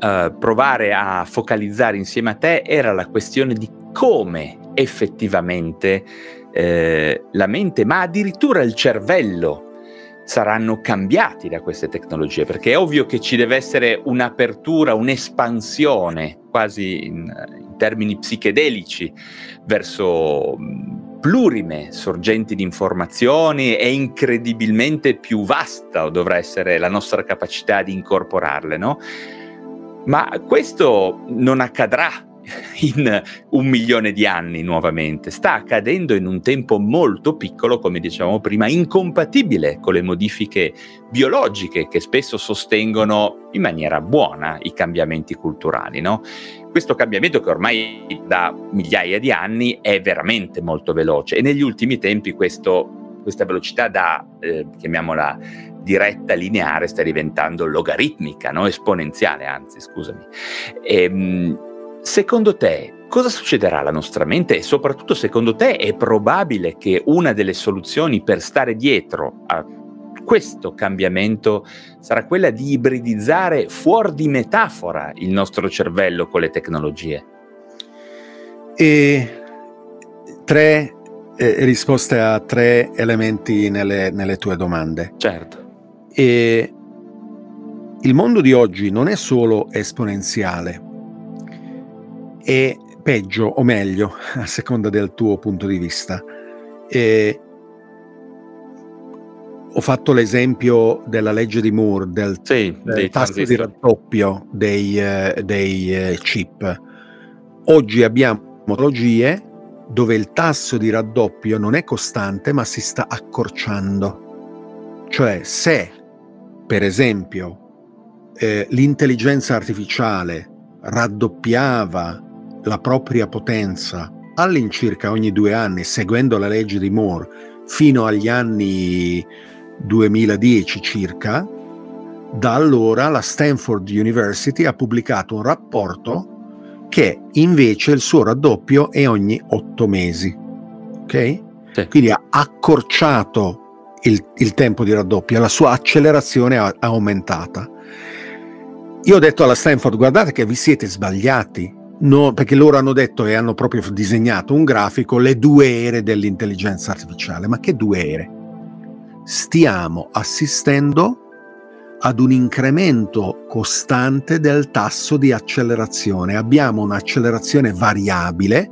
uh, provare a focalizzare insieme a te era la questione di come effettivamente eh, la mente, ma addirittura il cervello, saranno cambiati da queste tecnologie, perché è ovvio che ci deve essere un'apertura, un'espansione, quasi in, in termini psichedelici, verso plurime sorgenti di informazioni e incredibilmente più vasta dovrà essere la nostra capacità di incorporarle, no? Ma questo non accadrà in un milione di anni nuovamente, sta accadendo in un tempo molto piccolo, come dicevamo prima, incompatibile con le modifiche biologiche che spesso sostengono in maniera buona i cambiamenti culturali. No? Questo cambiamento che ormai da migliaia di anni è veramente molto veloce e negli ultimi tempi questo, questa velocità da, eh, chiamiamola, diretta lineare sta diventando logaritmica, no? esponenziale, anzi, scusami. E, ehm, secondo te, cosa succederà alla nostra mente e soprattutto secondo te è probabile che una delle soluzioni per stare dietro a questo cambiamento sarà quella di ibridizzare fuori di metafora il nostro cervello con le tecnologie? E tre eh, risposte a tre elementi nelle, nelle tue domande. Certo. E il mondo di oggi non è solo esponenziale, è peggio o meglio, a seconda del tuo punto di vista. E ho fatto l'esempio della legge di Moore, del, sì, del tasso di raddoppio dei, uh, dei uh, chip. Oggi abbiamo tecnologie dove il tasso di raddoppio non è costante ma si sta accorciando. Cioè se per esempio, eh, l'intelligenza artificiale raddoppiava la propria potenza all'incirca ogni due anni, seguendo la legge di Moore, fino agli anni 2010 circa, da allora la Stanford University ha pubblicato un rapporto che invece il suo raddoppio è ogni otto mesi. Ok? Sì. Quindi ha accorciato il, il tempo di raddoppio, la sua accelerazione è aumentata. Io ho detto alla Stanford, guardate che vi siete sbagliati, no, perché loro hanno detto e hanno proprio disegnato un grafico, le due ere dell'intelligenza artificiale. Ma che due ere? Stiamo assistendo ad un incremento costante del tasso di accelerazione. Abbiamo un'accelerazione variabile,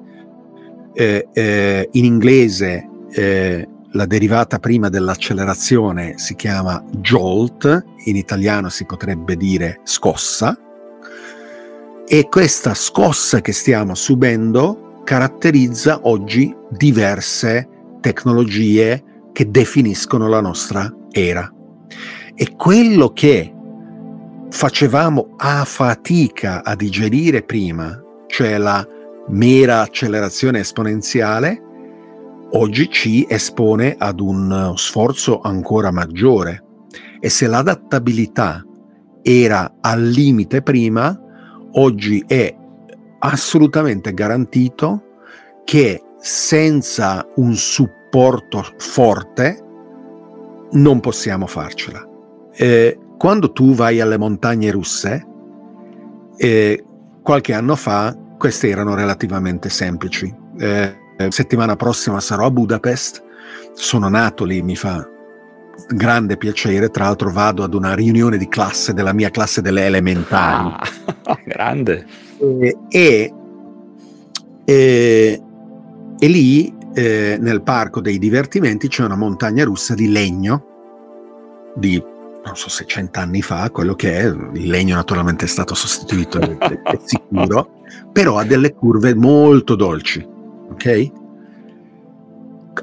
eh, eh, in inglese eh, la derivata prima dell'accelerazione si chiama jolt, in italiano si potrebbe dire scossa, e questa scossa che stiamo subendo caratterizza oggi diverse tecnologie che definiscono la nostra era. E quello che facevamo a fatica a digerire prima, cioè la mera accelerazione esponenziale, oggi ci espone ad un sforzo ancora maggiore e se l'adattabilità era al limite prima, oggi è assolutamente garantito che senza un supporto forte non possiamo farcela. Eh, quando tu vai alle montagne russe, eh, qualche anno fa, queste erano relativamente semplici. Eh, eh, settimana prossima sarò a Budapest, sono nato lì, mi fa grande piacere, tra l'altro vado ad una riunione di classe della mia classe delle elementari. Ah, grande. E, e, e, e lì eh, nel parco dei divertimenti c'è una montagna russa di legno di non so se cent'anni fa, quello che è, il legno naturalmente è stato sostituito, è, è sicuro, però ha delle curve molto dolci ok?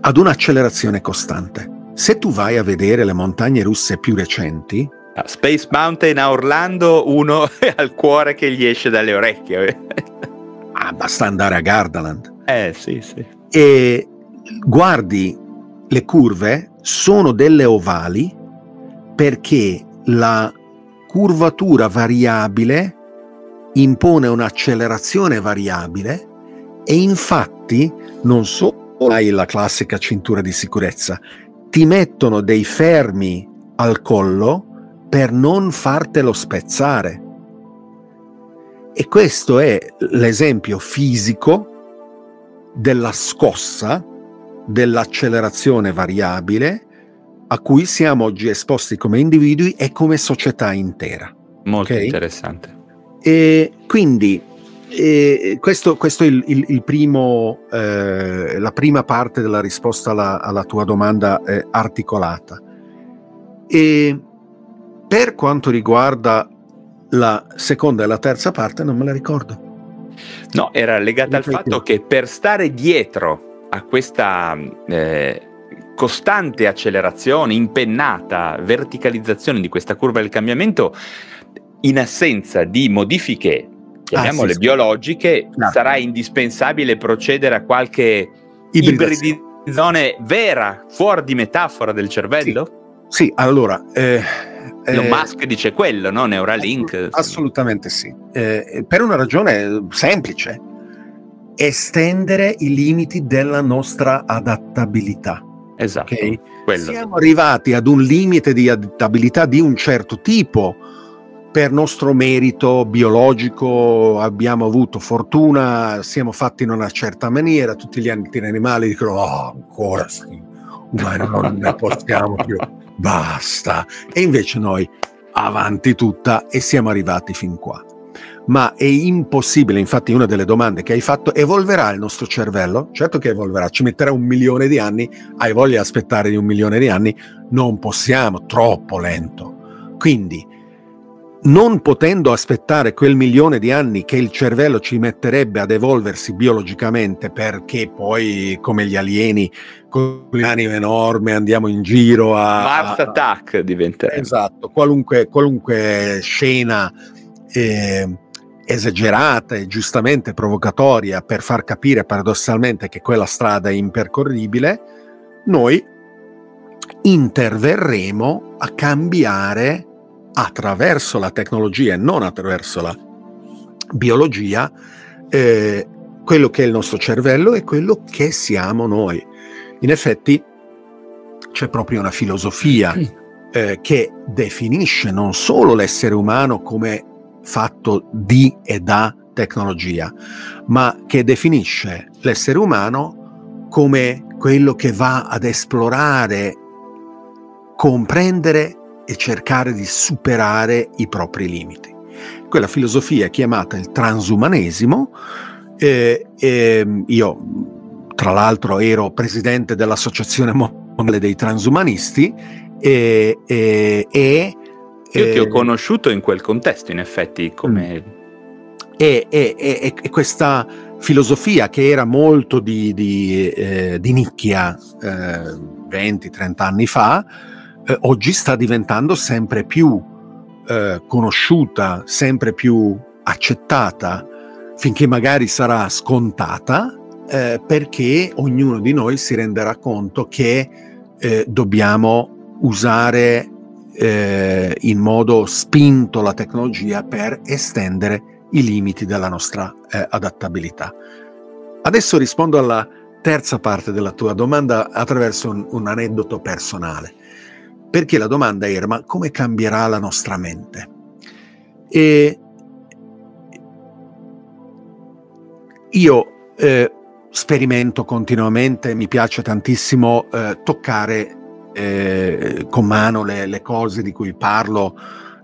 Ad un'accelerazione costante. Se tu vai a vedere le montagne russe più recenti, Ah, Space Mountain a Orlando, uno ha il cuore che gli esce dalle orecchie. ah, basta andare a Gardaland. eh sì, sì. e guardi le curve sono delle ovali perché la curvatura variabile impone un'accelerazione variabile e infatti non solo hai la classica cintura di sicurezza, ti mettono dei fermi al collo per non fartelo spezzare. E questo è l'esempio fisico della scossa, dell'accelerazione variabile a cui siamo oggi esposti come individui e come società intera. Molto Ok. interessante. E quindi eh, questo, questo è il, il- il primo, eh, la prima parte della risposta alla, alla tua domanda eh, articolata. E per quanto riguarda la seconda e la terza parte, non me la ricordo. No, era legata al fatto che per stare dietro a questa eh, costante accelerazione, impennata, verticalizzazione di questa curva del cambiamento, in assenza di modifiche, chiamiamole Ah, sì, sì. biologiche, No. sarà indispensabile procedere a qualche Ibridazione. vera, fuori di metafora del cervello? Sì, allora... eh, Elon eh, Musk dice quello, no? Neuralink. Assolut- assolutamente sì. Eh, per una ragione semplice. Estendere i limiti della nostra adattabilità. Esatto, ok? quello. Siamo arrivati ad un limite di adattabilità di un certo tipo. Per nostro merito biologico abbiamo avuto fortuna, siamo fatti in una certa maniera, tutti gli animali dicono oh, ancora sì, ma non ne possiamo più, basta. E invece noi avanti tutta e siamo arrivati fin qua. Ma è impossibile, infatti una delle domande che hai fatto, evolverà il nostro cervello? Certo che evolverà, ci metterà un milione di anni, hai voglia di aspettare di un milione di anni? Non possiamo, troppo lento. Quindi, non potendo aspettare quel milione di anni che il cervello ci metterebbe ad evolversi biologicamente, perché poi, come gli alieni, con l'anima enorme andiamo in giro a... Mars Attack diventerebbe. Esatto, qualunque, qualunque scena eh, esagerata e giustamente provocatoria per far capire paradossalmente che quella strada è impercorribile, noi interverremo a cambiare attraverso la tecnologia e non attraverso la biologia eh, quello che è il nostro cervello e quello che siamo noi. In effetti c'è proprio una filosofia eh, che definisce non solo l'essere umano come fatto di e da tecnologia, ma che definisce l'essere umano come quello che va ad esplorare, comprendere e cercare di superare i propri limiti. Quella filosofia è chiamata il transumanesimo. eh, e io, tra l'altro, ero presidente dell'Associazione Mondiale dei Transumanisti e, e, Io ti ho eh, conosciuto in quel contesto, in effetti, come e, e- e- e questa filosofia che era molto di, di, eh, di nicchia eh, 20-30 anni fa, eh, oggi sta diventando sempre più eh, conosciuta, sempre più accettata, finché magari sarà scontata, eh, perché ognuno di noi si renderà conto che eh, dobbiamo usare eh, in modo spinto la tecnologia per estendere i limiti della nostra eh, adattabilità. Adesso rispondo alla terza parte della tua domanda attraverso un, un aneddoto personale, perché la domanda era ma come cambierà la nostra mente? E io eh, sperimento continuamente, mi piace tantissimo eh, toccare eh, con mano le, le cose di cui parlo.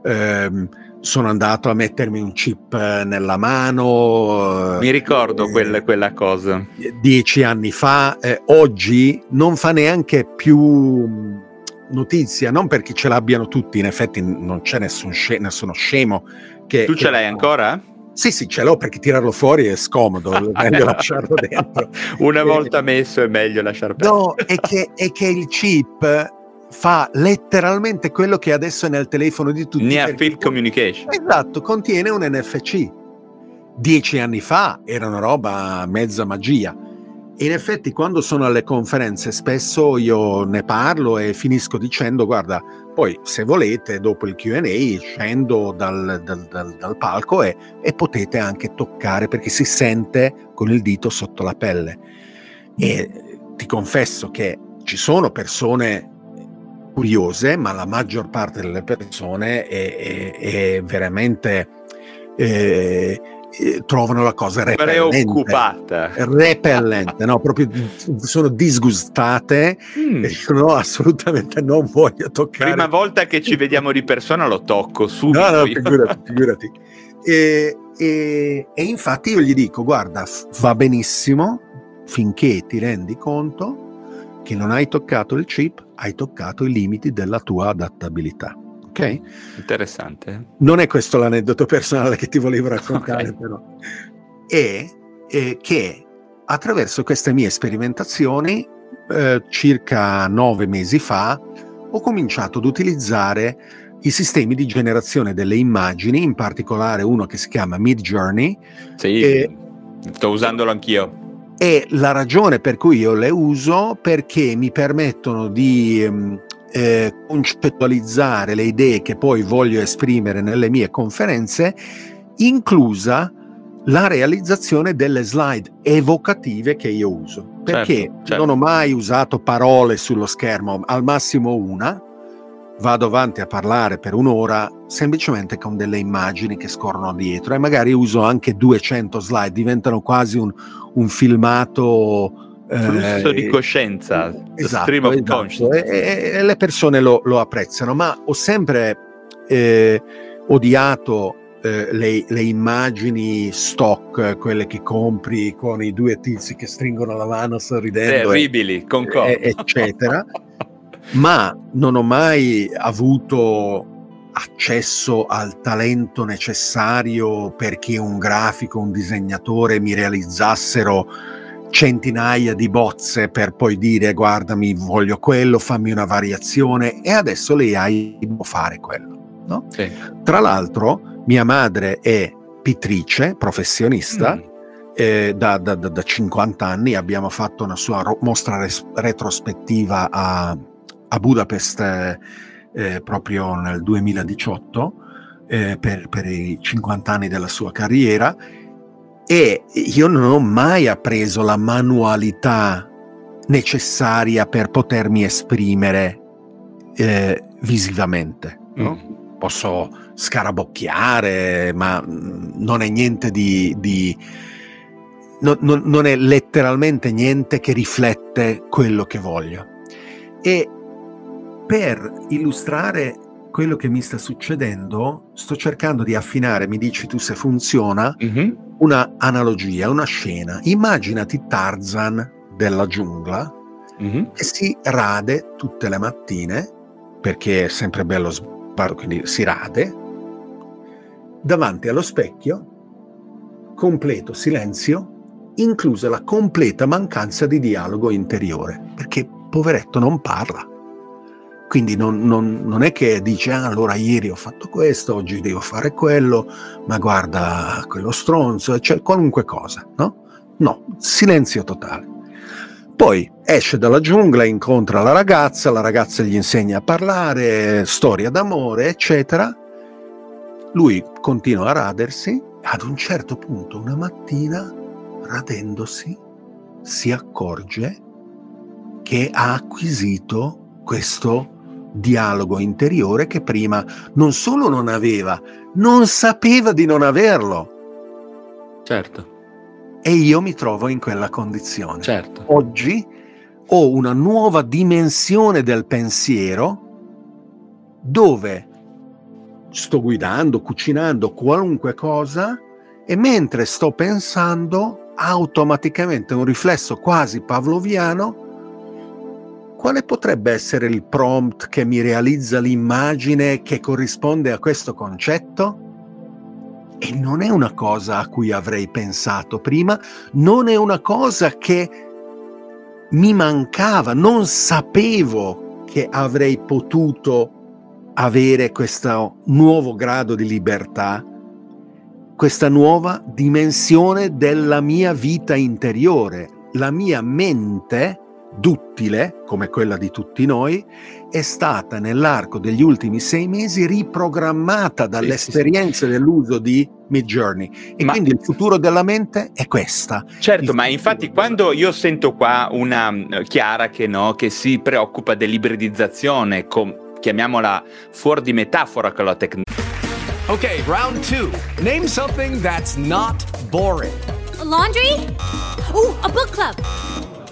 ehm, sono andato a mettermi un chip eh, nella mano. mi ricordo eh, quel- quella cosa. dieci anni fa, eh, oggi non fa neanche più notizia, non perché ce l'abbiano tutti, in effetti non c'è nessun sce- nessuno scemo che... Tu che- ce l'hai ancora? Sì, sì, ce l'ho perché tirarlo fuori è scomodo, è meglio lasciarlo dentro. Una Eh, volta messo è meglio lasciar perdere. No, è che, è che il chip fa letteralmente quello che adesso è nel telefono di tutti. Near Field Communication. Esatto, contiene un NFC. Dieci anni fa era una roba mezza magia. In effetti quando sono alle conferenze spesso io ne parlo e finisco dicendo guarda, poi se volete dopo il QA scendo dal, dal- dal- dal palco e, e potete anche toccare perché si sente con il dito sotto la pelle. E ti confesso che ci sono persone curiose, ma la maggior parte delle persone è, è- è veramente eh, eh, trovano la cosa repellente. Preoccupata. Repellente, no, proprio sono disgustate Mm. e dicono no, assolutamente non voglio toccare. Prima volta che ci vediamo di persona lo tocco subito. No, no, figurati, figurati. E, e- e infatti io gli dico, guarda, va benissimo finché ti rendi conto che non hai toccato il chip, hai toccato i limiti della tua adattabilità. Ok? Interessante. Non è questo l'aneddoto personale che ti volevo raccontare, Ok. però. È, è che attraverso queste mie sperimentazioni, eh, circa nove mesi fa, ho cominciato ad utilizzare i sistemi di generazione delle immagini, in particolare uno che si chiama Mid Journey, Sì, E- sto usandolo anch'io. e la ragione per cui io le uso perché mi permettono di ehm, eh, concettualizzare le idee che poi voglio esprimere nelle mie conferenze, inclusa la realizzazione delle slide evocative che io uso. Perché Certo, certo. non ho mai usato parole sullo schermo, al massimo una, vado avanti a parlare per un'ora semplicemente con delle immagini che scorrono dietro e magari uso anche 200 slide, diventano quasi un, un filmato Flusso eh, di coscienza. the Esatto, esatto. E, e- e le persone lo, lo apprezzano, ma ho sempre eh, odiato eh, le, le immagini stock, eh, quelle che compri con i due tizi che stringono la mano sorridendo, e- Terribili, concordo. e- eccetera. ma non ho mai avuto accesso al talento necessario perché un grafico, un disegnatore mi realizzassero centinaia di bozze per poi dire guardami voglio quello, fammi una variazione e adesso le AI può fare quello. No? Sì. Tra l'altro mia madre è pittrice, professionista, Mm. eh, da, da- da- da 50 anni abbiamo fatto una sua ro- mostra res- retrospettiva a, a Budapest eh, eh, proprio nel 2018 eh, per, per i 50 anni della sua carriera e io non ho mai appreso la manualità necessaria per potermi esprimere eh, visivamente. no? Mm. Posso scarabocchiare, ma mm, non è niente di... di- non- non- non è letteralmente niente che riflette quello che voglio. E per illustrare quello che mi sta succedendo, sto cercando di affinare, mi dici tu se funziona, Mhm. una analogia, una scena. Immaginati Tarzan della giungla Mhm. che si rade tutte le mattine, perché è sempre bello sbarro, quindi si rade, davanti allo specchio, completo silenzio, inclusa la completa mancanza di dialogo interiore, perché poveretto non parla. Quindi non, non- non è che dice, ah, allora ieri ho fatto questo, oggi devo fare quello, ma guarda quello stronzo, cioè qualunque cosa, no? No, silenzio totale. Poi esce dalla giungla, incontra la ragazza, la ragazza gli insegna a parlare, storia d'amore, eccetera. Lui continua a radersi, ad un certo punto, una mattina, radendosi, si accorge che ha acquisito questo dialogo interiore che prima non solo non aveva, non sapeva di non averlo. Certo, E io mi trovo in quella condizione. certo. Oggi ho una nuova dimensione del pensiero dove sto guidando, cucinando qualunque cosa e mentre sto pensando automaticamente un riflesso quasi pavloviano quale potrebbe essere il prompt che mi realizza l'immagine che corrisponde a questo concetto? E non è una cosa a cui avrei pensato prima, non è una cosa che mi mancava, non sapevo che avrei potuto avere questo nuovo grado di libertà, questa nuova dimensione della mia vita interiore. La mia mente, duttile, come quella di tutti noi, è stata nell'arco degli ultimi sei mesi riprogrammata dalle Sì, sì, esperienze dell'uso di Midjourney. E Ma- quindi il futuro della mente è questa. Certo, Il ma infatti quando io sento qua una eh, Chiara che, no, che si preoccupa dell'ibridizzazione, com- chiamiamola fuori di metafora con la tecnologia, Okay, round two. Name something that's not boring. A laundry? Ooh, a book club.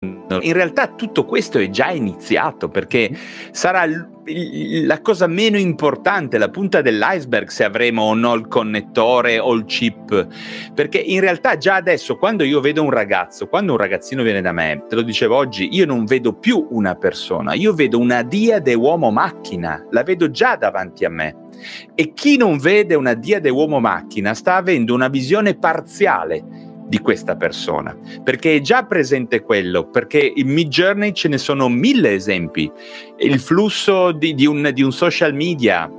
In realtà tutto questo è già iniziato perché sarà l- la cosa meno importante, la punta dell'iceberg se avremo o no il connettore o il chip, perché in realtà già adesso quando io vedo un ragazzo, quando un ragazzino viene da me, te lo dicevo oggi, io non vedo più una persona, io vedo una diade uomo-macchina, la vedo già davanti a me. E chi non vede una diade uomo-macchina sta avendo una visione parziale di questa persona, perché è già presente quello, perché in Mid Journey ce ne sono mille esempi. Il flusso di, di un, di un social media,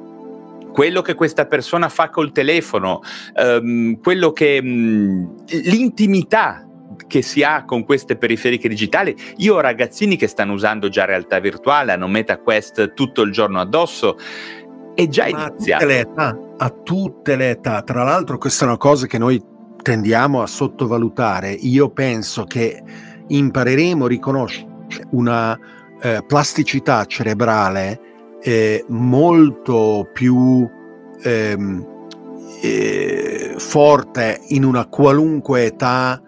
quello che questa persona fa col telefono, ehm, quello che mh, l'intimità che si ha con queste periferiche digitali. Io ho ragazzini che stanno usando già realtà virtuale, hanno MetaQuest tutto il giorno addosso. È già Ma a tutte iniziato. le età, a tutte le età. Tra l'altro, questa è una cosa che noi tendiamo a sottovalutare. Io penso che impareremo a riconoscere una eh, plasticità cerebrale eh, molto più ehm, eh, forte in una qualunque età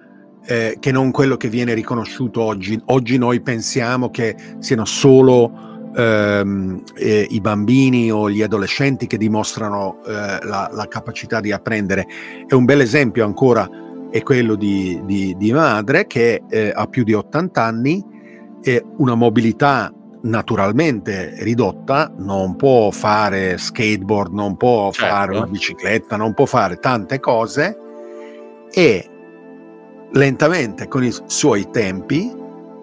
eh, che non quello che viene riconosciuto oggi. Oggi noi pensiamo che siano solo ehm, eh, i bambini o gli adolescenti che dimostrano eh, la, la capacità di apprendere. E un bel esempio ancora è quello di, di- di madre che eh, ha più di 80 anni e una mobilità naturalmente ridotta, non può fare skateboard, non può Certo. fare una bicicletta, non può fare tante cose e lentamente con i suoi tempi,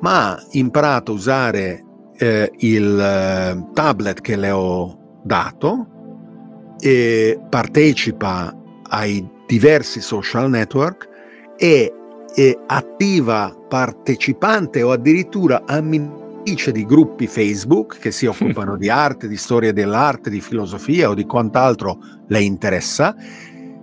ma ha imparato a usare eh, il eh, tablet che le ho dato e partecipa ai diversi social network e è attiva partecipante o addirittura amminitrice di gruppi Facebook che si occupano di arte, di storia dell'arte, di filosofia o di quant'altro le interessa,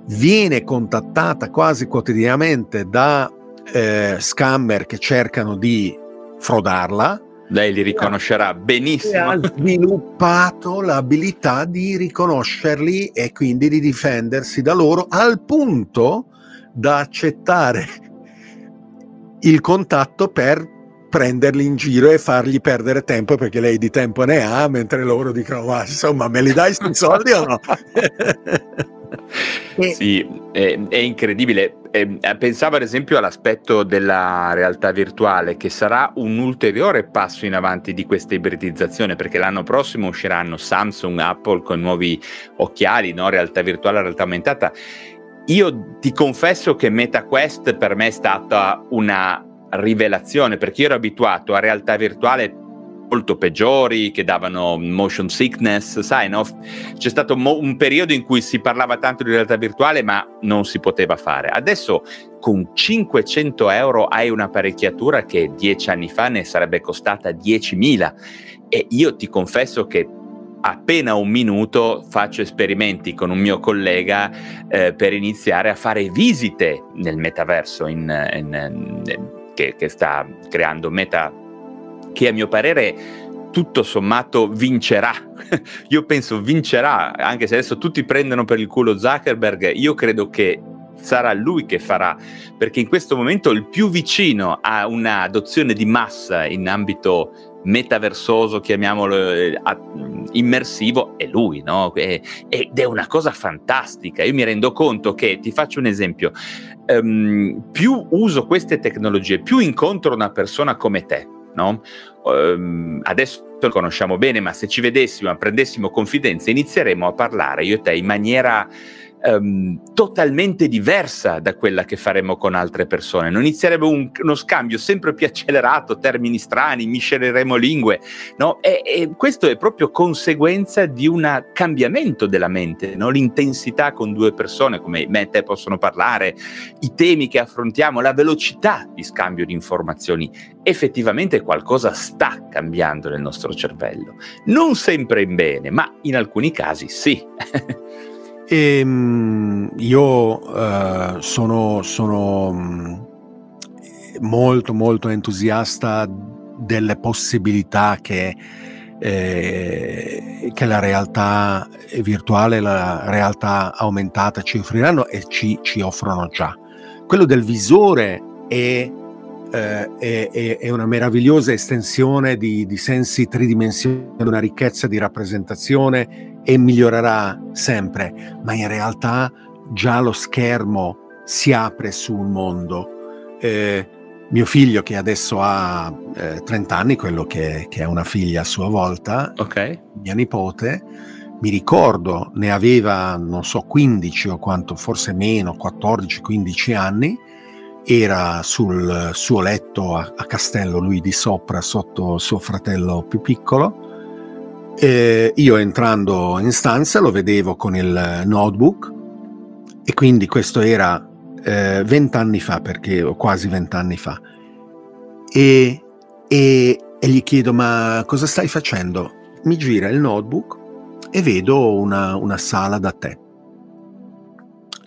viene contattata quasi quotidianamente da eh, scammer che cercano di frodarla Lei li riconoscerà e ha benissimo. sviluppato l'abilità di riconoscerli e quindi di difendersi da loro al punto da accettare il contatto per prenderli in giro e fargli perdere tempo perché lei di tempo ne ha mentre loro dicono ma insomma me li dai sti soldi o no E- Sì, è, è incredibile. Eh, pensavo ad esempio all'aspetto della realtà virtuale, che sarà un ulteriore passo in avanti di questa ibridizzazione, perché l'anno prossimo usciranno Samsung, Apple con nuovi occhiali, no? realtà virtuale, realtà aumentata. Io ti confesso che MetaQuest per me è stata una rivelazione, perché io ero abituato a realtà virtuale molto peggiori, che davano motion sickness, sai, no? C'è stato mo- un periodo in cui si parlava tanto di realtà virtuale, ma non si poteva fare. Adesso con 500 euro hai un'apparecchiatura che dieci anni fa ne sarebbe costata 10.000 e io ti confesso che appena un minuto faccio esperimenti con un mio collega eh, per iniziare a fare visite nel metaverso in, in, in, che, che sta creando Meta, che a mio parere tutto sommato vincerà. io penso vincerà, anche se adesso tutti prendono per il culo Zuckerberg, io credo che sarà lui che farà, perché in questo momento il più vicino a un'adozione di massa in ambito metaversoso, chiamiamolo eh, immersivo, è lui, no? ed è una cosa fantastica. Io mi rendo conto che, ti faccio un esempio, um, più uso queste tecnologie, più incontro una persona come te, no? Um, adesso lo conosciamo bene, ma se ci vedessimo, prendessimo confidenza, inizieremo a parlare io e te in maniera um, totalmente diversa da quella che faremo con altre persone. Non inizierebbe un, uno scambio sempre più accelerato, termini strani, miscereremo lingue, no? E, e questo è proprio conseguenza di un cambiamento della mente, no? l'intensità con due persone come me e te possono parlare, i temi che affrontiamo, la velocità di scambio di informazioni. Effettivamente qualcosa sta cambiando nel nostro cervello. Non sempre in bene, ma in alcuni casi sì. E, ehm, io uh, sono, sono mm, molto molto entusiasta delle possibilità che, eh, che la realtà virtuale, la realtà aumentata ci offriranno e ci, ci offrono già. Quello del visore è, eh, è, è una meravigliosa estensione di, di sensi tridimensionali, una ricchezza di rappresentazione e migliorerà sempre, ma in realtà già lo schermo si apre su un mondo. Eh, mio figlio che adesso ha eh, 30 anni, quello che, che, è una figlia a sua volta, okay. mia nipote, mi ricordo ne aveva, non so, 15 o quanto, forse meno, 14-15 anni, era sul suo letto a, a Castello, lui di sopra, sotto suo fratello più piccolo, e io entrando in stanza lo vedevo con il notebook e quindi questo era eh, vent'anni fa, perché o quasi vent'anni fa. E, e, e, gli chiedo: Ma cosa stai facendo? Mi gira il notebook e vedo una, una sala da te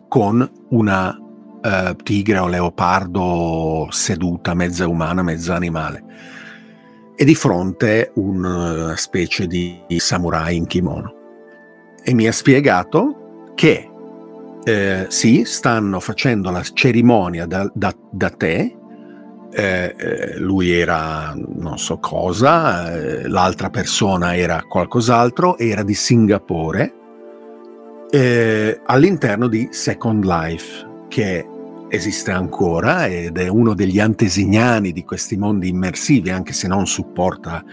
con una uh, tigre o leopardo seduta, mezza umana, mezza animale e di fronte una eh, specie di samurai in kimono. E mi ha spiegato che eh, sì, stanno facendo la cerimonia da, da, da te, eh, eh, lui era non so cosa, eh, l'altra persona era qualcos'altro, era di Singapore, eh, all'interno di Second Life, che esiste ancora ed è uno degli antesignani di questi mondi immersivi, anche se non supporta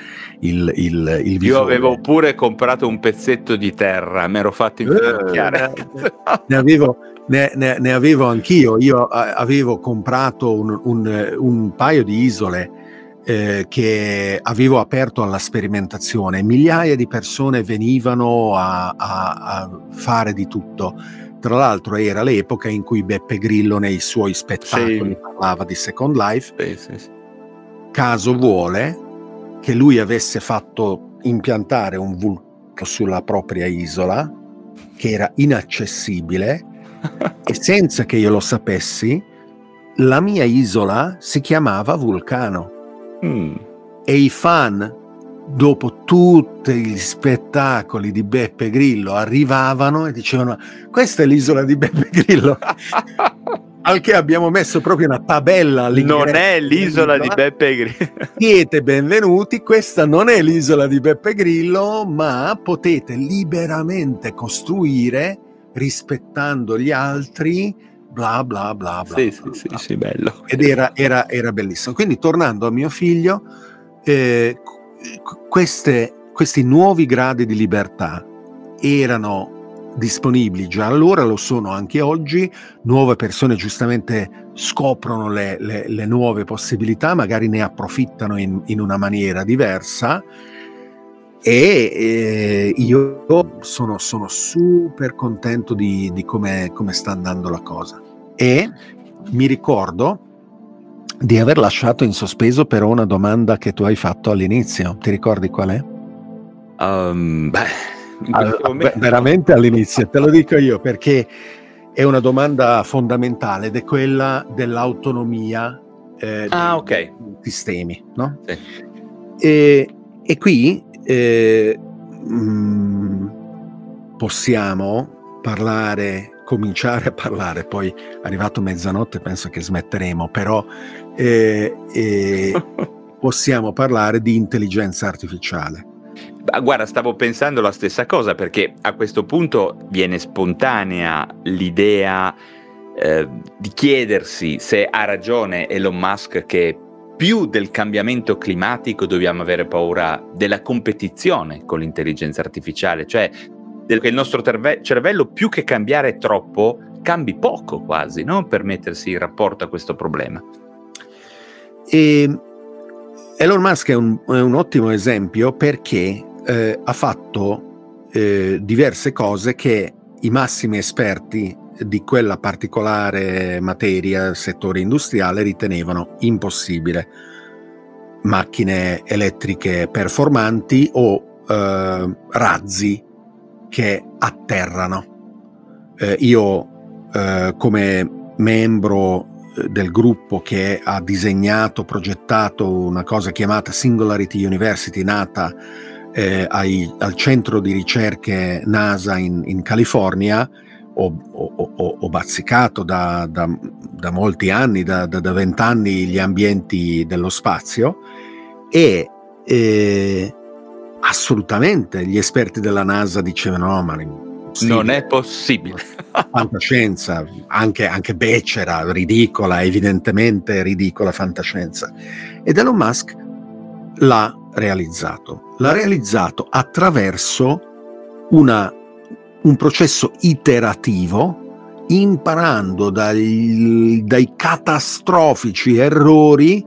il, il, il. Io avevo pure comprato un pezzetto di terra, mi ero fatto infinocchiare. Eh, ne, avevo, ne, ne, ne, avevo anch'io, io avevo comprato un, un, un paio di isole eh, che avevo aperto alla sperimentazione, migliaia di persone venivano a, a, a fare di tutto tra l'altro era l'epoca in cui Beppe Grillo nei suoi spettacoli sì. parlava di Second Life. Sì, sì, Caso vuole che lui avesse fatto impiantare un vulcano sulla propria isola che era inaccessibile e senza che io lo sapessi la mia isola si chiamava Vulcano mm. e i fan dopo tutti gli spettacoli di Beppe Grillo arrivavano e dicevano questa è l'isola di Beppe Grillo. Al che abbiamo messo proprio una tabella non è l'isola di Beppe Grillo. Siete benvenuti questa non è l'isola di Beppe Grillo ma potete liberamente costruire rispettando gli altri bla bla bla bla sì bla, sì, bla. sì, sì bello. Ed era, era, era bellissimo. Quindi tornando a mio figlio eh, queste, questi nuovi gradi di libertà erano disponibili già allora, lo sono anche oggi, nuove persone giustamente scoprono le, le, le nuove possibilità, magari ne approfittano in, in una maniera diversa e eh, io sono, sono, super contento di, di come, come sta andando la cosa. E mi ricordo di aver lasciato in sospeso però una domanda che tu hai fatto all'inizio. Ti ricordi qual è? Um, beh, All- momento- ve- veramente all'inizio, te lo dico io perché è una domanda fondamentale ed è quella dell'autonomia eh, Ah, dei sistemi, no? Sì. E, e qui eh, mm, possiamo parlare, cominciare a parlare, poi arrivato mezzanotte penso che smetteremo, però eh, eh, possiamo parlare di intelligenza artificiale. Ma guarda, stavo pensando la stessa cosa perché a questo punto viene spontanea l'idea eh, di chiedersi se ha ragione Elon Musk che più del cambiamento climatico dobbiamo avere paura della competizione con l'intelligenza artificiale, cioè che il nostro terve- cervello più che cambiare troppo cambi poco quasi, no? per mettersi in rapporto a questo problema. E Elon Musk è un, è un ottimo esempio perché eh, ha fatto eh, diverse cose che i massimi esperti di quella particolare materia, settore industriale, ritenevano impossibile. Macchine elettriche performanti o eh, razzi che atterrano. Eh, io eh, come membro del gruppo che ha disegnato, progettato una cosa chiamata Singularity University, nata eh, ai- al centro di ricerche NASA in, in California, ho, ho- ho- ho bazzicato da, da- da molti anni, da vent'anni, gli ambienti dello spazio e eh, assolutamente gli esperti della NASA dicevano no, ma Non è possibile. fantascienza, anche, anche becera, ridicola, evidentemente ridicola fantascienza. Ed Elon Musk l'ha realizzato. L'ha realizzato attraverso una- un processo iterativo, imparando dai, dai catastrofici errori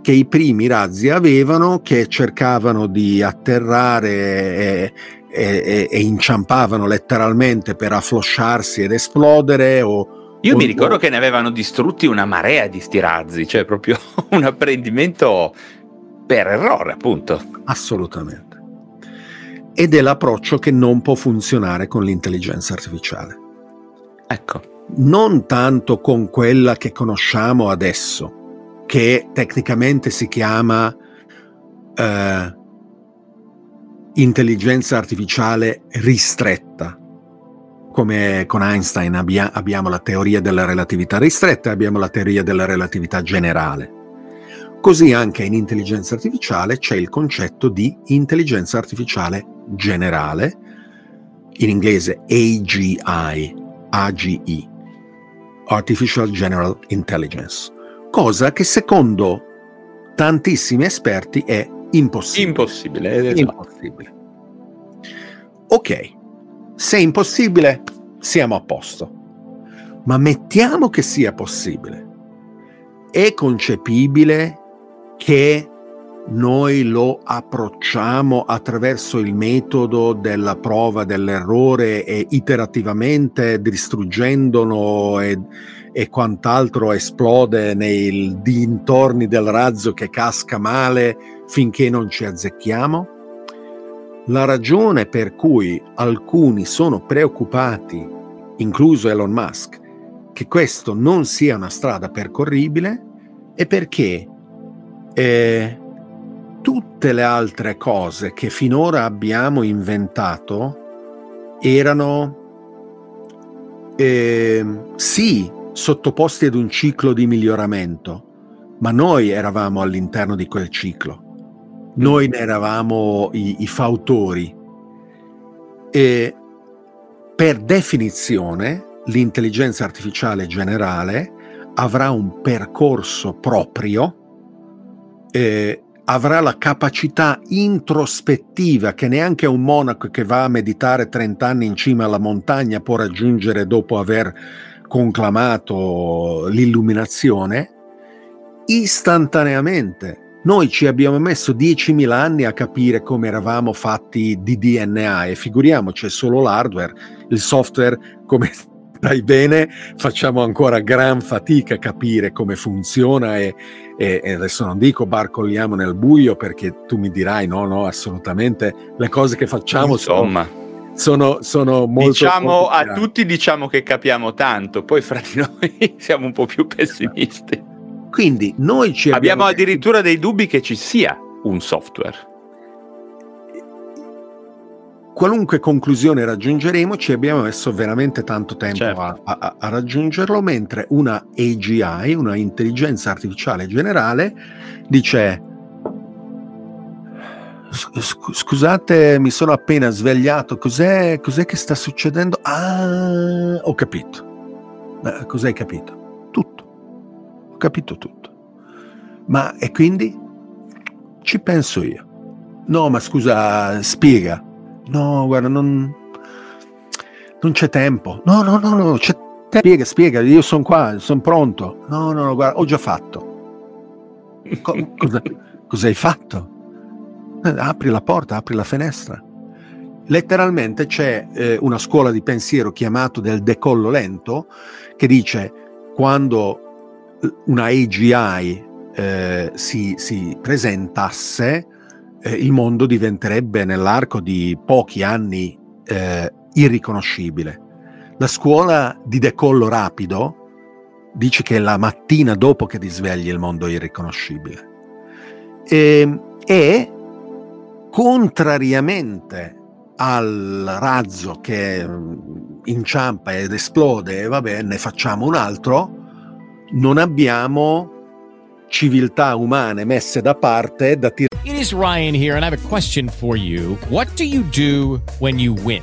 che i primi razzi avevano, che cercavano di atterrare e, e- e- inciampavano letteralmente per afflosciarsi ed esplodere o, Io o- mi ricordo che ne avevano distrutti una marea di sti razzi, cioè proprio un apprendimento per errore, appunto. Assolutamente. Ed è l'approccio che non può funzionare con l'intelligenza artificiale. Ecco. Non tanto con quella che conosciamo adesso, che tecnicamente si chiama eh, intelligenza artificiale ristretta. Come con Einstein abbia- abbiamo la teoria della relatività ristretta e abbiamo la teoria della relatività generale. Così anche in intelligenza artificiale c'è il concetto di intelligenza artificiale generale, in inglese AGI, AGI, Artificial General Intelligence, cosa che secondo tantissimi esperti è impossibile. Impossibile. esatto. Impossibile. Ok, se è impossibile, siamo a posto. Ma mettiamo che sia possibile. È concepibile che noi lo approcciamo attraverso il metodo della prova dell'errore e iterativamente distruggendolo e, e quant'altro esplode nei dintorni del razzo che casca male finché non ci azzecchiamo? La ragione per cui alcuni sono preoccupati, incluso Elon Musk, che questo non sia una strada percorribile è perché eh, tutte le altre cose che finora abbiamo inventato erano eh, sì sottoposti ad un ciclo di miglioramento, ma noi eravamo all'interno di quel ciclo. Noi ne eravamo i, i fautori. E per definizione l'intelligenza artificiale generale avrà un percorso proprio, eh, avrà la capacità introspettiva che neanche un monaco che va a meditare 30 anni in cima alla montagna può raggiungere dopo aver conclamato l'illuminazione, istantaneamente. Noi ci abbiamo messo 10.000 anni a capire come eravamo fatti di DNA e figuriamoci è solo l'hardware, il software come Stai bene, facciamo ancora gran fatica a capire come funziona e, e, e adesso non dico barcolliamo nel buio perché tu mi dirai no, no, assolutamente le cose che facciamo Insomma. sono, sono, sono molto... diciamo molto a tutti diciamo che capiamo tanto, poi fra di noi siamo un po' più pessimisti. Quindi noi ci Abbiamo abbiamo, addirittura dei dubbi che ci sia un software. qualunque conclusione raggiungeremo, ci abbiamo messo veramente tanto tempo Certo. a, a- a raggiungerlo, mentre una AGI, una intelligenza artificiale generale, dice "S- scu- Scusate, mi sono appena svegliato, cos'è, cos'è che sta succedendo? Ah, ho capito. Cos'hai capito? Tutto. Capito tutto. Ma e quindi? Ci penso io. No, ma scusa, spiega. No, guarda, non, non c'è tempo. No, no, no, no, c'è tempo. Spiega, spiega, io sono qua, sono pronto. No, no, no, guarda, ho già fatto. Co- cosa, cosa hai fatto? Apri la porta, apri la finestra. Letteralmente c'è eh, una scuola di pensiero chiamato del decollo lento che dice quando una AGI eh, si, si presentasse, eh, il mondo diventerebbe nell'arco di pochi anni eh, irriconoscibile. La scuola di decollo rapido dice che la mattina dopo che ti svegli il mondo è irriconoscibile. E, e contrariamente al razzo che mm, inciampa ed esplode e vabbè ne facciamo un altro, non abbiamo civiltà umane messe da parte da tirare It is Ryan here, and I have a question for you. What do you do when you win?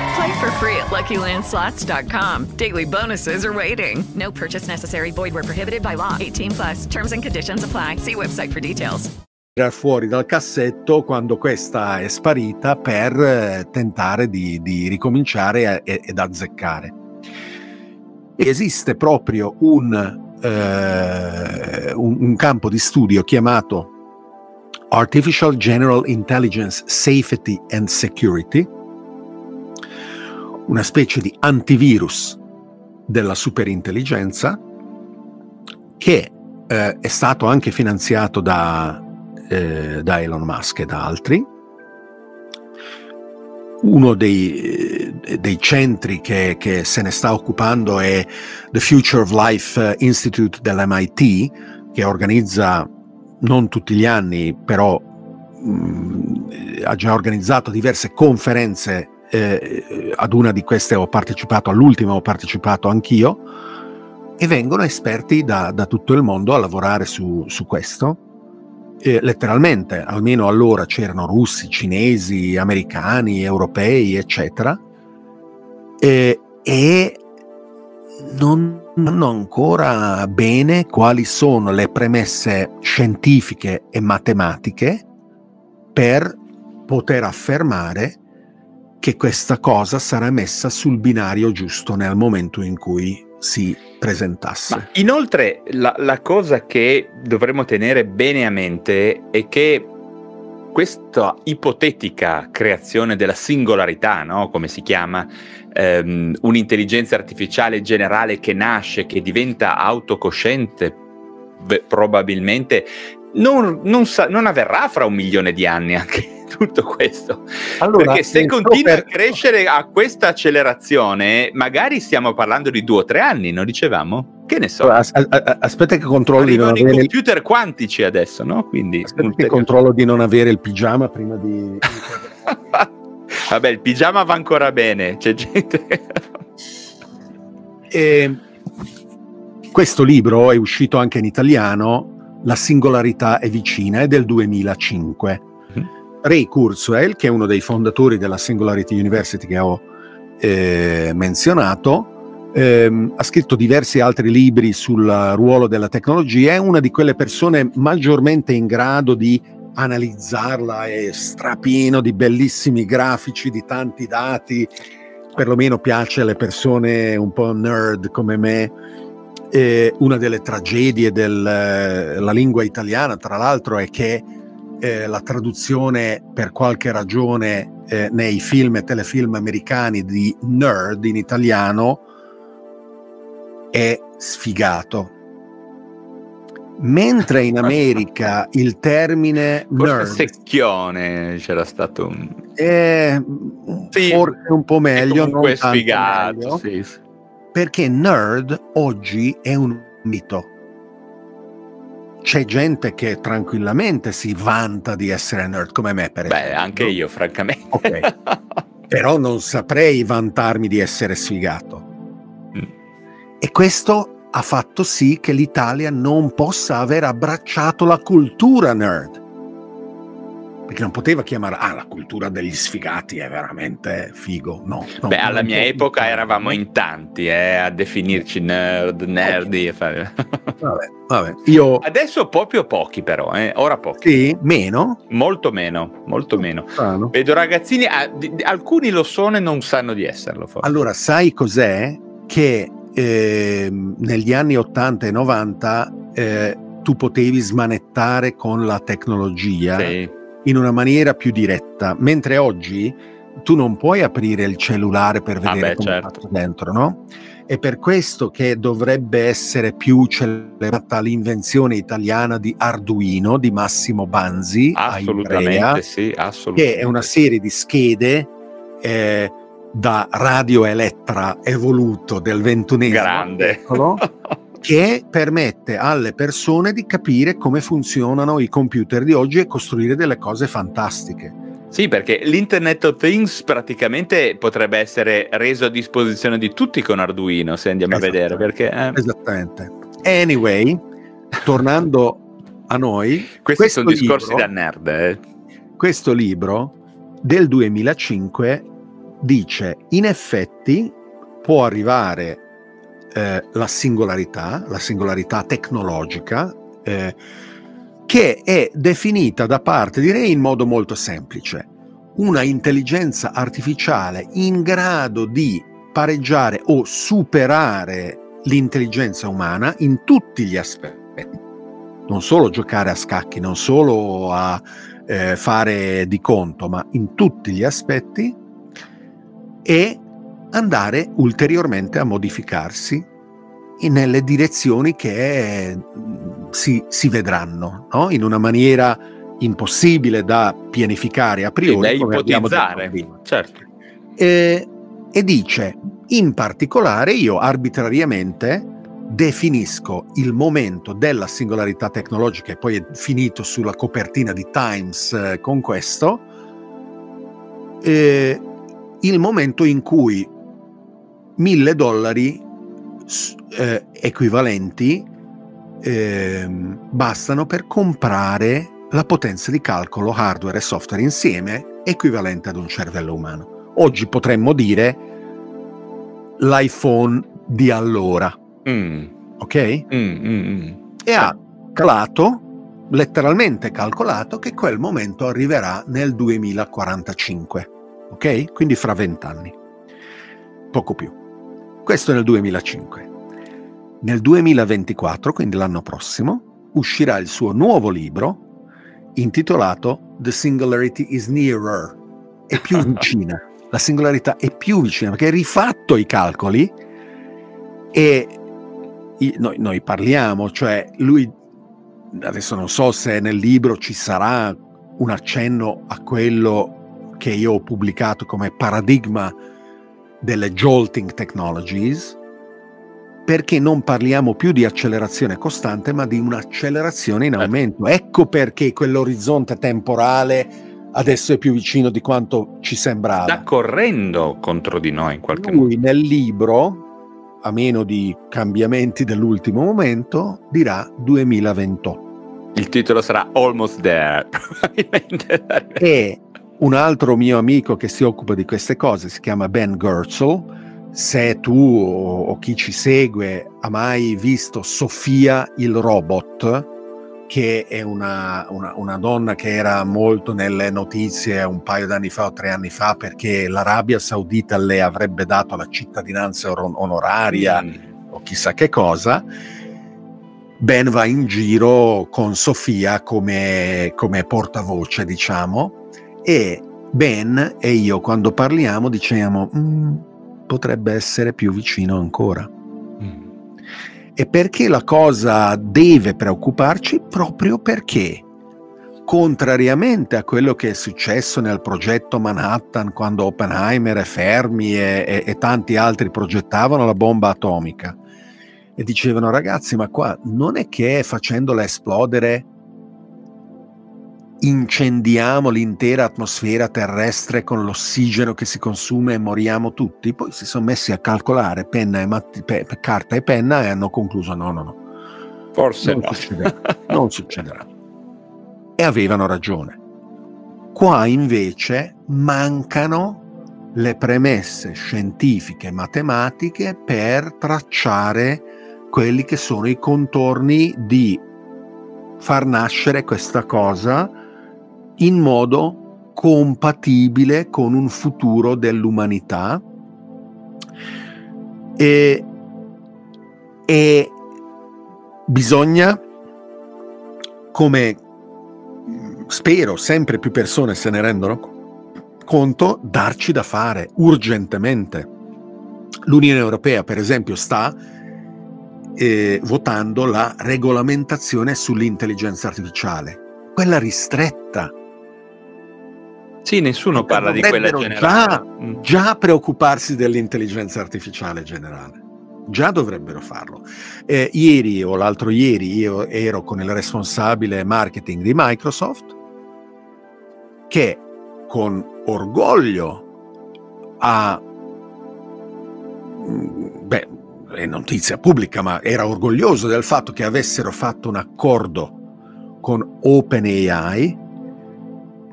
Play for free at LuckyLandSlots.com. Daily bonuses are waiting. No purchase necessary. Void where prohibited by law. 18 plus. Terms and conditions apply. See website for details. fuori dal cassetto quando questa è sparita per eh, tentare di, di ricominciare ed azzeccare. Esiste proprio un, eh, un- un campo di studio chiamato Artificial General Intelligence Safety and Security, una specie di antivirus della superintelligenza che eh, è stato anche finanziato da, eh, da Elon Musk e da altri. Uno dei, eh, dei centri che, che se ne sta occupando è The Future of Life Institute dell'MIT, che organizza non tutti gli anni, però mh, ha già organizzato diverse conferenze. Eh, ad una di queste ho partecipato, all'ultima ho partecipato anch'io, e vengono esperti da, da tutto il mondo a lavorare su, su questo. Eh, letteralmente, almeno allora c'erano russi, cinesi, americani, europei, eccetera, Eh, e non sanno ancora bene quali sono le premesse scientifiche e matematiche per poter affermare che questa cosa sarà messa sul binario giusto nel momento in cui si presentasse. Ma inoltre la, la cosa che dovremmo tenere bene a mente è che questa ipotetica creazione della singolarità, no? come si chiama, ehm, un'intelligenza artificiale generale che nasce, che diventa autocosciente, beh, probabilmente non, non sa- non avverrà fra un milione di anni anche tutto questo. Allora, Perché se continua per- a crescere a questa accelerazione, magari stiamo parlando di due o tre anni, non dicevamo? Che ne so. As- a- aspetta che controlli di non Arrivano i avere il, computer quantici adesso, no? Quindi aspetta che controllo di non avere il pigiama prima di Vabbè, il pigiama va ancora bene. C'è gente. E questo libro è uscito anche in italiano, La singolarità è vicina, è del 2005. Ray Kurzweil, che è uno dei fondatori della Singularity University che ho eh, menzionato, ehm, ha scritto diversi altri libri sul ruolo della tecnologia, è una di quelle persone maggiormente in grado di analizzarla, è strapieno di bellissimi grafici, di tanti dati, perlomeno piace alle persone un po' nerd come me. Eh, una delle tragedie della lingua italiana, tra l'altro, è che eh, la traduzione per qualche ragione eh, nei film e telefilm americani di nerd in italiano è sfigato. Mentre in America il termine Forse nerd secchione c'era stato un. è Sì, forse un po' meglio, non tanto sfigato. meglio, sì, sì. perché nerd oggi è un mito. C'è gente che tranquillamente si vanta di essere nerd come me, per esempio. Beh, anche io, francamente. Ok. Però non saprei vantarmi di essere sfigato. Mm. E questo ha fatto sì che l'Italia non possa aver abbracciato la cultura nerd. Perché non poteva chiamare, ah, la cultura degli sfigati è veramente figo. No. no, Beh, alla mia epoca eravamo in tanti eh, a definirci nerd, nerdi. e fare- Vabbè, vabbè. Io Adesso proprio pochi, però, eh, ora pochi. sì, meno. Molto meno, molto meno. Strano. Vedo ragazzini, ah, alcuni lo sono e non sanno di esserlo. Forse. Allora, sai cos'è? Che ehm, negli anni 80 e 90 eh, tu potevi smanettare con la tecnologia Sì. In una maniera più diretta, mentre oggi tu non puoi aprire il cellulare per Ah, vedere beh, come è certo. dentro, no? È per questo che dovrebbe essere più celebrata l'invenzione italiana di Arduino di Massimo Banzi a Ivrea, Assolutamente sì, assolutamente. che è una serie di schede eh, da radioelettra evoluto del ventunesimo secolo che permette alle persone di capire come funzionano i computer di oggi e costruire delle cose fantastiche. Sì, perché l'Internet of Things praticamente potrebbe essere reso a disposizione di tutti con Arduino, se andiamo a vedere, perché eh, Esattamente. Anyway, tornando a noi, questi questo sono discorsi libro- da nerd. eh. questo libro del 2005 dice in effetti può arrivare eh, la singolarità, la singolarità tecnologica, eh, che è definita da parte di Ray in modo molto semplice. Una intelligenza artificiale in grado di pareggiare o superare l'intelligenza umana in tutti gli aspetti. Non solo giocare a scacchi, non solo a eh, fare di conto, ma in tutti gli aspetti e andare ulteriormente a modificarsi nelle direzioni che mm, si, si vedranno, no? in una maniera impossibile da pianificare a Sì, priori. da abbiamo detto ipotizzare. Certo. Eh, e dice, in particolare io arbitrariamente definisco il momento della singolarità tecnologica e poi è finito sulla copertina di Times eh, con questo, eh, il momento in cui mille dollari s- eh, equivalenti ehm, bastano per comprare la potenza di calcolo hardware e software insieme equivalente ad un cervello umano. Oggi potremmo dire l'iPhone di allora, Mm, ok? mm, mm, mm. E ha calato, letteralmente calcolato, che quel momento arriverà nel 2045, ok? Quindi fra vent'anni, poco più. Questo nel 2005. Nel 2024, quindi l'anno prossimo, uscirà il suo nuovo libro intitolato The Singularity is Nearer, è più vicina. La singolarità è più vicina perché hai rifatto i calcoli e noi, noi parliamo, cioè lui adesso non so se nel libro ci sarà un accenno a quello che io ho pubblicato come paradigma delle jolting technologies, perché non parliamo più di accelerazione costante, ma di un'accelerazione in aumento. Ecco perché quell'orizzonte temporale adesso è più vicino di quanto ci sembrava. Sta correndo contro di noi in qualche Lui nel libro, a meno di cambiamenti dell'ultimo momento, dirà 2028. Il titolo sarà Almost There, probabilmente. E un altro mio amico che si occupa di queste cose si chiama Ben Gertzel. Se tu o, o chi ci segue ha mai visto Sofia il robot, che è una, una, una, donna che era molto nelle notizie un paio d'anni fa o tre anni fa perché l'Arabia Saudita le avrebbe dato la cittadinanza on- onoraria mm. o chissà che cosa. Ben va in giro con Sofia come, come portavoce, diciamo, e Ben e io quando parliamo diciamo mm, potrebbe essere più vicino ancora. Mm. E perché la cosa deve preoccuparci? Proprio perché, contrariamente a quello che è successo nel progetto Manhattan quando Oppenheimer e Fermi e, e, e tanti altri progettavano la bomba atomica, e dicevano ragazzi ma qua non è che facendola esplodere incendiamo l'intera atmosfera terrestre con l'ossigeno che si consuma e moriamo tutti poi si sono messi a calcolare penna e matti, pe, carta e penna e hanno concluso no no no. Forse non no. succederà, non succederà. E avevano ragione. Qua invece mancano le premesse scientifiche e matematiche per tracciare quelli che sono i contorni di far nascere questa cosa in modo compatibile con un futuro dell'umanità e, e bisogna, come spero sempre più persone se ne rendono conto, darci da fare urgentemente. L'Unione Europea, per esempio, sta eh, votando la regolamentazione sull'intelligenza artificiale, quella ristretta. Sì, nessuno parla di quella generale. Già, già preoccuparsi dell'intelligenza artificiale generale. Già dovrebbero farlo. Eh, ieri o l'altro ieri io ero con il responsabile marketing di Microsoft che con orgoglio ha beh, è notizia pubblica, ma era orgoglioso del fatto che avessero fatto un accordo con OpenAI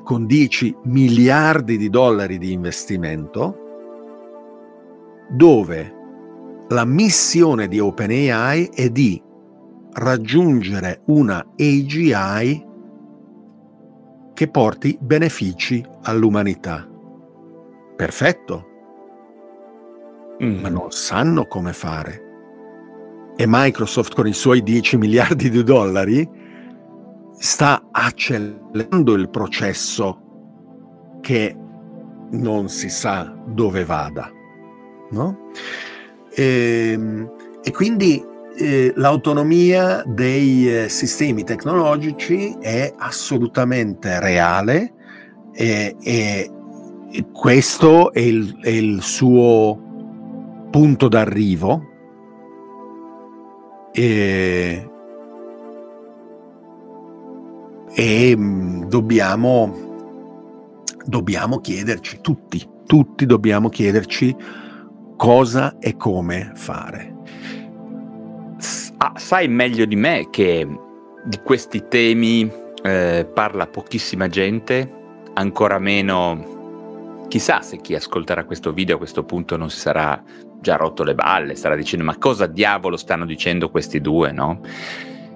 con 10 miliardi di dollari di investimento, dove la missione di OpenAI è di raggiungere una AGI che porti benefici all'umanità. Perfetto, Mm. ma non sanno come fare. E Microsoft con i suoi 10 miliardi di dollari sta accelerando il processo che non si sa dove vada. No? E, ehm, e quindi eh, l'autonomia dei eh, sistemi tecnologici è assolutamente reale e, e, e questo è il, è il suo punto d'arrivo e, e mm, dobbiamo, dobbiamo chiederci tutti, tutti dobbiamo chiederci cosa e come fare. Ah, sai meglio di me che di questi temi eh, parla pochissima gente, ancora meno chissà se chi ascolterà questo video a questo punto non si sarà già rotto le balle, starà dicendo ma cosa diavolo stanno dicendo questi due, no?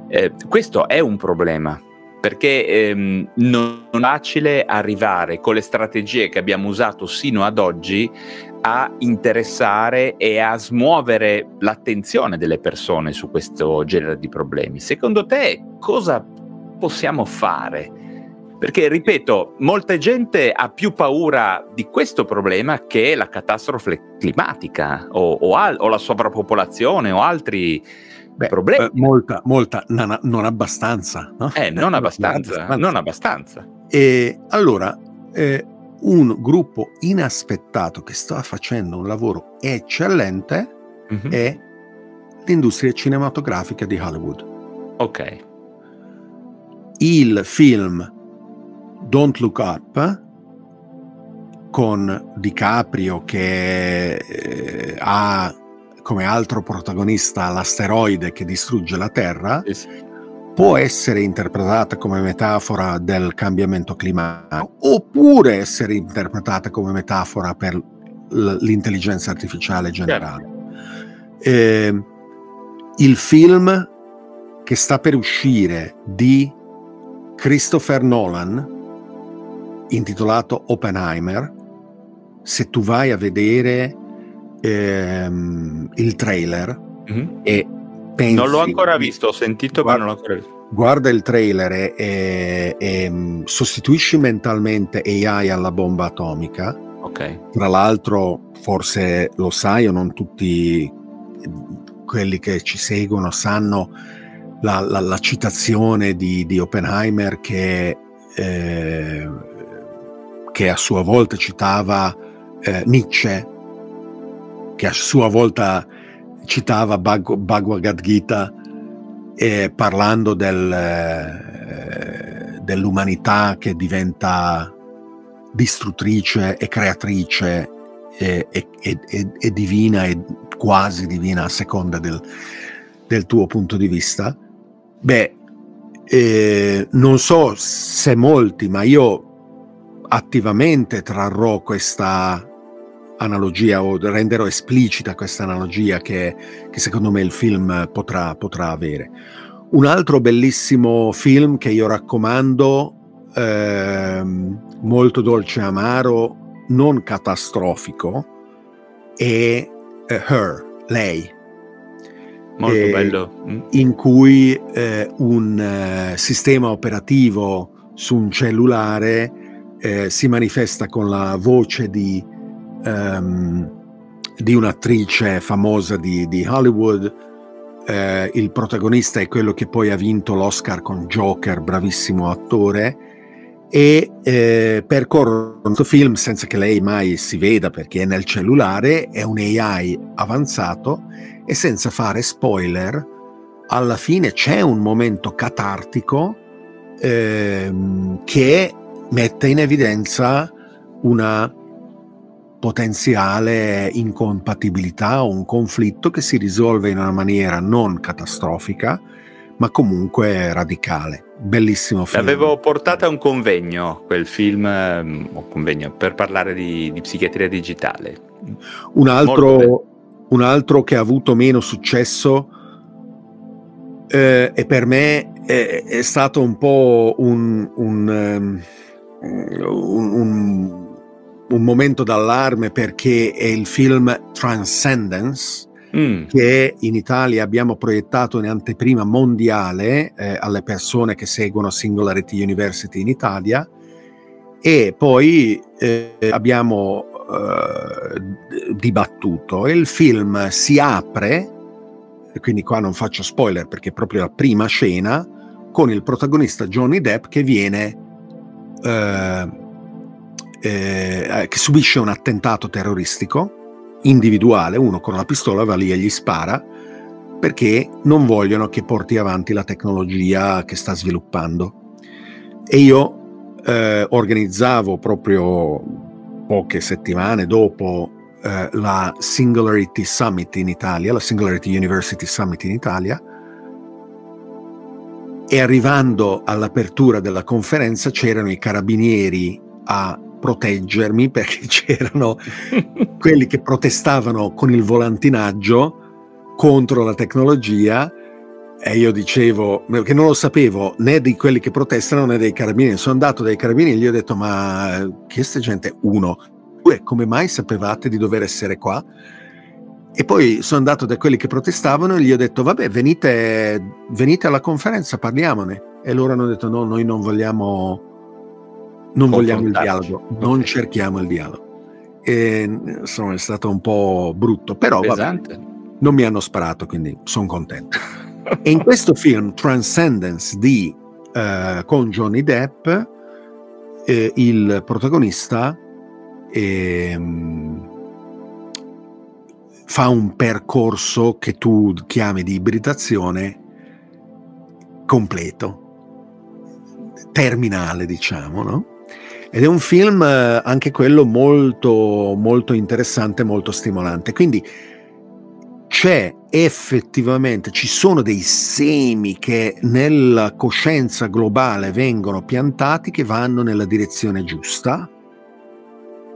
Eh, questo è un problema perché ehm, non è facile arrivare con le strategie che abbiamo usato sino ad oggi a interessare e a smuovere l'attenzione delle persone su questo genere di problemi. Secondo te cosa possiamo fare? Perché, ripeto, molta gente ha più paura di questo problema che la catastrofe climatica o, o, al, o la sovrappopolazione o altri Beh, problemi. Eh, molta, molta, non, non abbastanza. No? Eh, non abbastanza, non abbastanza. E allora, eh, un gruppo inaspettato che sta facendo un lavoro eccellente mm-hmm. è l'industria cinematografica di Hollywood. Ok. Il film Don't Look Up con DiCaprio che eh, ha come altro protagonista l'asteroide che distrugge la Terra, può essere interpretata come metafora del cambiamento climatico oppure essere interpretata come metafora per l'intelligenza artificiale generale. Eh, il film che sta per uscire di Christopher Nolan, intitolato Oppenheimer, se tu vai a vedere ehm, il trailer Mhm. e pensi... Non l'ho ancora visto, ho sentito, ma non l'ho ancora visto. Guarda il trailer e, e- e, mm, sostituisci mentalmente AI alla bomba atomica. Ok. Tra l'altro, forse lo sai o non tutti quelli che ci seguono sanno la, la- la citazione di, di Oppenheimer che, eh, che a sua volta citava eh, Nietzsche, che a sua volta citava Bhag- Bhagavad Gita eh, parlando del, eh, dell'umanità che diventa distruttrice e creatrice e, e- e- e- divina e quasi divina a seconda del, del tuo punto di vista. Beh, eh, non so se molti, ma io attivamente trarrò questa analogia o renderò esplicita questa analogia che, che secondo me il film potrà, potrà avere. Un altro bellissimo film che io raccomando, ehm, molto dolce e amaro, non catastrofico, è eh, Her, lei. Molto Eh, bello. Mm. in cui eh, un eh, sistema operativo su un cellulare eh, si manifesta con la voce di, ehm, di un'attrice famosa di, di Hollywood. Eh, il protagonista è quello che poi ha vinto l'Oscar con Joker, bravissimo attore, e eh, percorre questo film senza che lei mai si veda perché è nel cellulare, è un AI avanzato e senza fare spoiler, alla fine c'è un momento catartico ehm, che mette in evidenza una potenziale incompatibilità o un conflitto che si risolve in una maniera non catastrofica, ma comunque radicale. Bellissimo film. L'avevo portata a un convegno, quel film, ehm, o convegno, per parlare di, di psichiatria digitale. Un altro, un altro che ha avuto meno successo eh, e per me è, è stato un po' un, un, ehm, un- un- momento d'allarme perché è il film Transcendence Mm, che in Italia abbiamo proiettato in anteprima mondiale eh, alle persone che seguono Singularity University in Italia. E poi eh, abbiamo eh, dibattuto. E il film si apre, e quindi qua non faccio spoiler perché è proprio la prima scena, con il protagonista Johnny Depp che viene eh, eh, che subisce un attentato terroristico individuale, uno con la pistola va lì e gli spara perché non vogliono che porti avanti la tecnologia che sta sviluppando. E io eh, organizzavo proprio poche settimane dopo eh, la Singularity Summit in Italia, la Singularity University Summit in Italia, e arrivando all'apertura della conferenza c'erano i carabinieri a proteggermi perché c'erano quelli che protestavano con il volantinaggio contro la tecnologia e io dicevo che non lo sapevo né di quelli che protestano né dei carabinieri. Sono andato dai carabinieri e gli ho detto ma che sta gente? Uno. Due come mai sapevate di dover essere qua? E poi sono andato da quelli che protestavano e gli ho detto vabbè venite, venite alla conferenza parliamone. E loro hanno detto no noi non vogliamo non vogliamo il dialogo non Ok. cerchiamo il dialogo e insomma è stato un po' brutto però vabbè, non mi hanno sparato quindi sono contento e in questo film Transcendence di eh, con Johnny Depp eh, il protagonista ehm, fa un percorso che tu chiami di ibridazione completo terminale diciamo no? Ed è un film eh, anche quello molto, molto interessante, molto stimolante. Quindi c'è effettivamente, ci sono dei semi che nella coscienza globale vengono piantati che vanno nella direzione giusta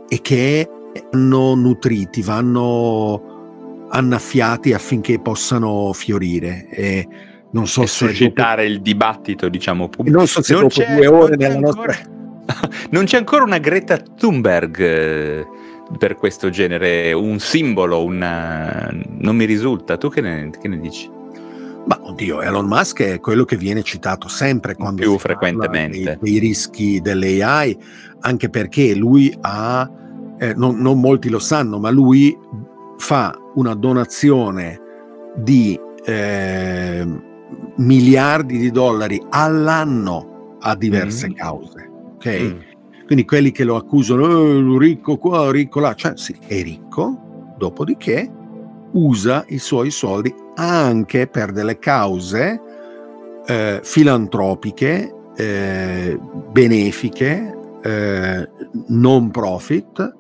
e che vanno nutriti, vanno annaffiati affinché possano fiorire. E non so e se suscitare il dibattito, diciamo, pubblico. non so se Non dopo due ore nella ancora- nostra Non c'è ancora una Greta Thunberg eh, per questo genere, un simbolo, una... non mi risulta. Tu che ne, che ne dici? Ma oddio, Elon Musk è quello che viene citato sempre quando Più frequentemente. Dei, dei rischi dell'AI, anche perché lui ha, eh, non, non molti lo sanno, ma lui fa una donazione di eh, miliardi di dollari all'anno a diverse Mm. cause. Ok? Mm. Quindi quelli che lo accusano, "Eh, ricco qua, ricco là, cioè sì, è ricco, dopodiché usa i suoi soldi anche per delle cause eh, filantropiche, eh, benefiche, eh, non profit,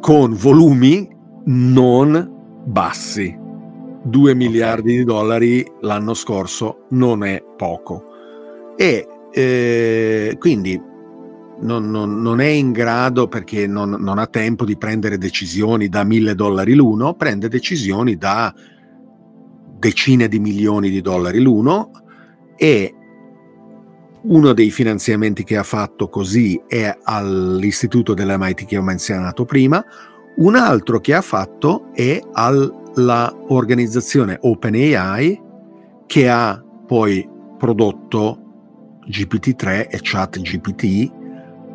con volumi non bassi. 2 miliardi di dollari l'anno scorso non è poco. E eh, quindi non, non- non è in grado perché non, non ha tempo di prendere decisioni da 1000 dollari l'uno, prende decisioni da decine di milioni di dollari l'uno e uno dei finanziamenti che ha fatto così è all'istituto dell'MIT che ho menzionato prima, un altro che ha fatto è alla organizzazione OpenAI che ha poi prodotto GPT-3 e ChatGPT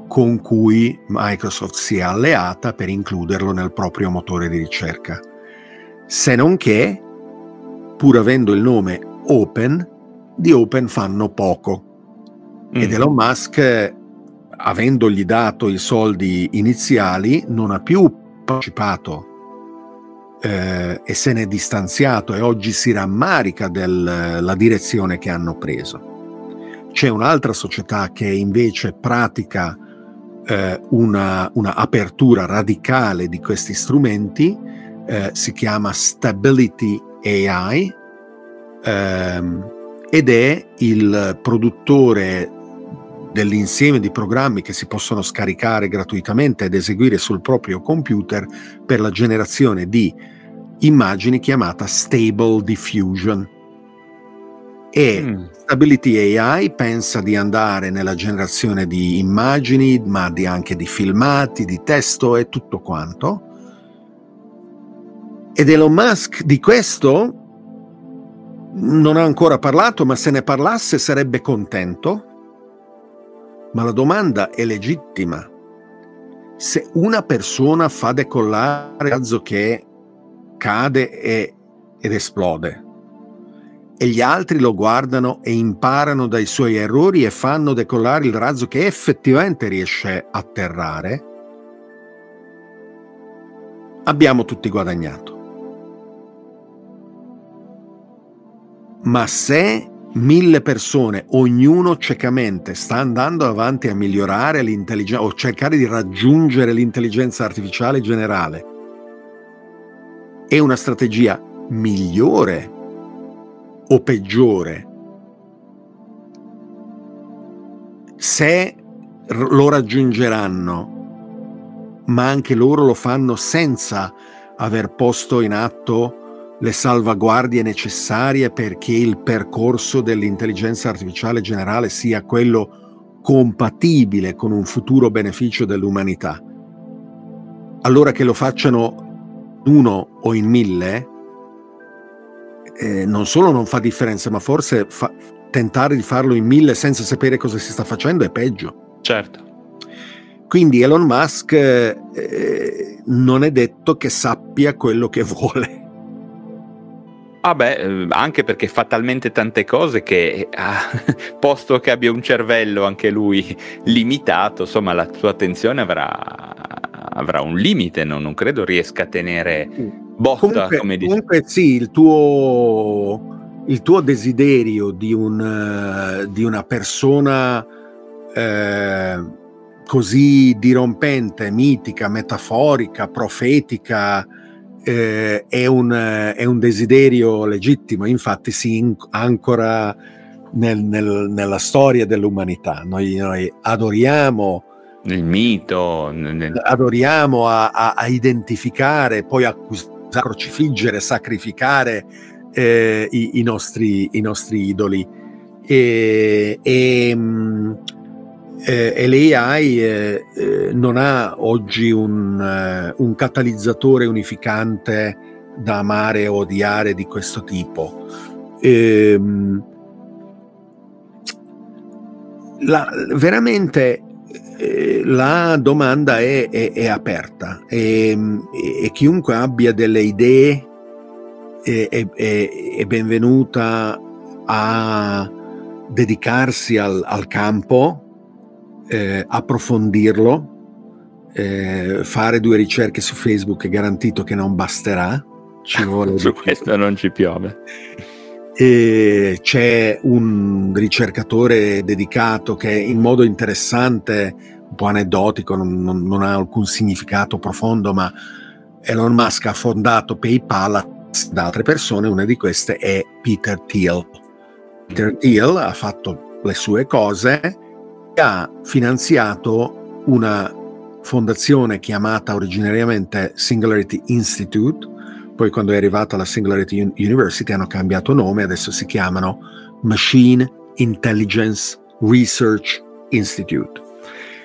con cui Microsoft si è alleata per includerlo nel proprio motore di ricerca. Se non che, pur avendo il nome Open, di Open fanno poco. Ed Mm. Elon Musk, avendogli dato i soldi iniziali, non ha più partecipato eh, e se ne è distanziato e oggi si rammarica della direzione che hanno preso. C'è un'altra società che invece pratica eh, una, una apertura radicale di questi strumenti, eh, si chiama Stability AI ehm, ed è il produttore dell'insieme di programmi che si possono scaricare gratuitamente ed eseguire sul proprio computer per la generazione di immagini chiamata Stable Diffusion. E Mm. Stability AI pensa di andare nella generazione di immagini, ma di anche di filmati, di testo e tutto quanto. Ed Elon Musk di questo non ha ancora parlato, ma se ne parlasse sarebbe contento. Ma la domanda è legittima. Se una persona fa decollare un razzo che cade e- ed esplode, e gli altri lo guardano e imparano dai suoi errori e fanno decollare il razzo che effettivamente riesce a atterrare, abbiamo tutti guadagnato. Ma se mille persone, ognuno ciecamente sta andando avanti a migliorare l'intelligenza o cercare di raggiungere l'intelligenza artificiale generale, è una strategia migliore o peggiore? Se lo raggiungeranno, ma anche loro lo fanno senza aver posto in atto le salvaguardie necessarie perché il percorso dell'intelligenza artificiale generale sia quello compatibile con un futuro beneficio dell'umanità. Allora che lo facciano uno o in mille, eh, non solo non fa differenza, ma forse fa- tentare di farlo in mille senza sapere cosa si sta facendo è peggio. Certo. Quindi Elon Musk eh, non è detto che sappia quello che vuole. Vabbè, eh, anche perché fa talmente tante cose che, ah, posto che abbia un cervello anche lui limitato, insomma, la sua attenzione avrà, avrà un limite, no? non credo riesca a tenere botta, Comunque, come dici. comunque sì, il tuo, il tuo desiderio di, un, eh, di una persona eh, così dirompente, mitica, metaforica, profetica, eh, è, un, è, un, desiderio legittimo, infatti si inc- ancora nel, nel, nella storia dell'umanità. Noi, noi adoriamo il mito, nel... adoriamo a, a, a, identificare, poi a crocifiggere, sacrificare eh, i, i, nostri, i, nostri, idoli. E, e, mm, eh, e l'AI eh, eh, non ha oggi un, eh, un, catalizzatore unificante da amare o odiare di questo tipo. E, ehm, la, veramente la domanda è, è, è aperta e, e, chiunque abbia delle idee è, è benvenuta a dedicarsi al, al campo, eh, approfondirlo, eh, fare due ricerche su Facebook è garantito che non basterà. Ci vuole su questo non ci piove. E c'è un ricercatore dedicato che in modo interessante, un po' aneddotico, non, non, non ha alcun significato profondo, ma Elon Musk ha fondato PayPal da altre persone, una di queste è Peter Thiel. Peter Thiel ha fatto le sue cose e ha finanziato una fondazione chiamata originariamente Singularity Institute, poi quando è arrivata la Singularity University hanno cambiato nome, adesso si chiamano Machine Intelligence Research Institute.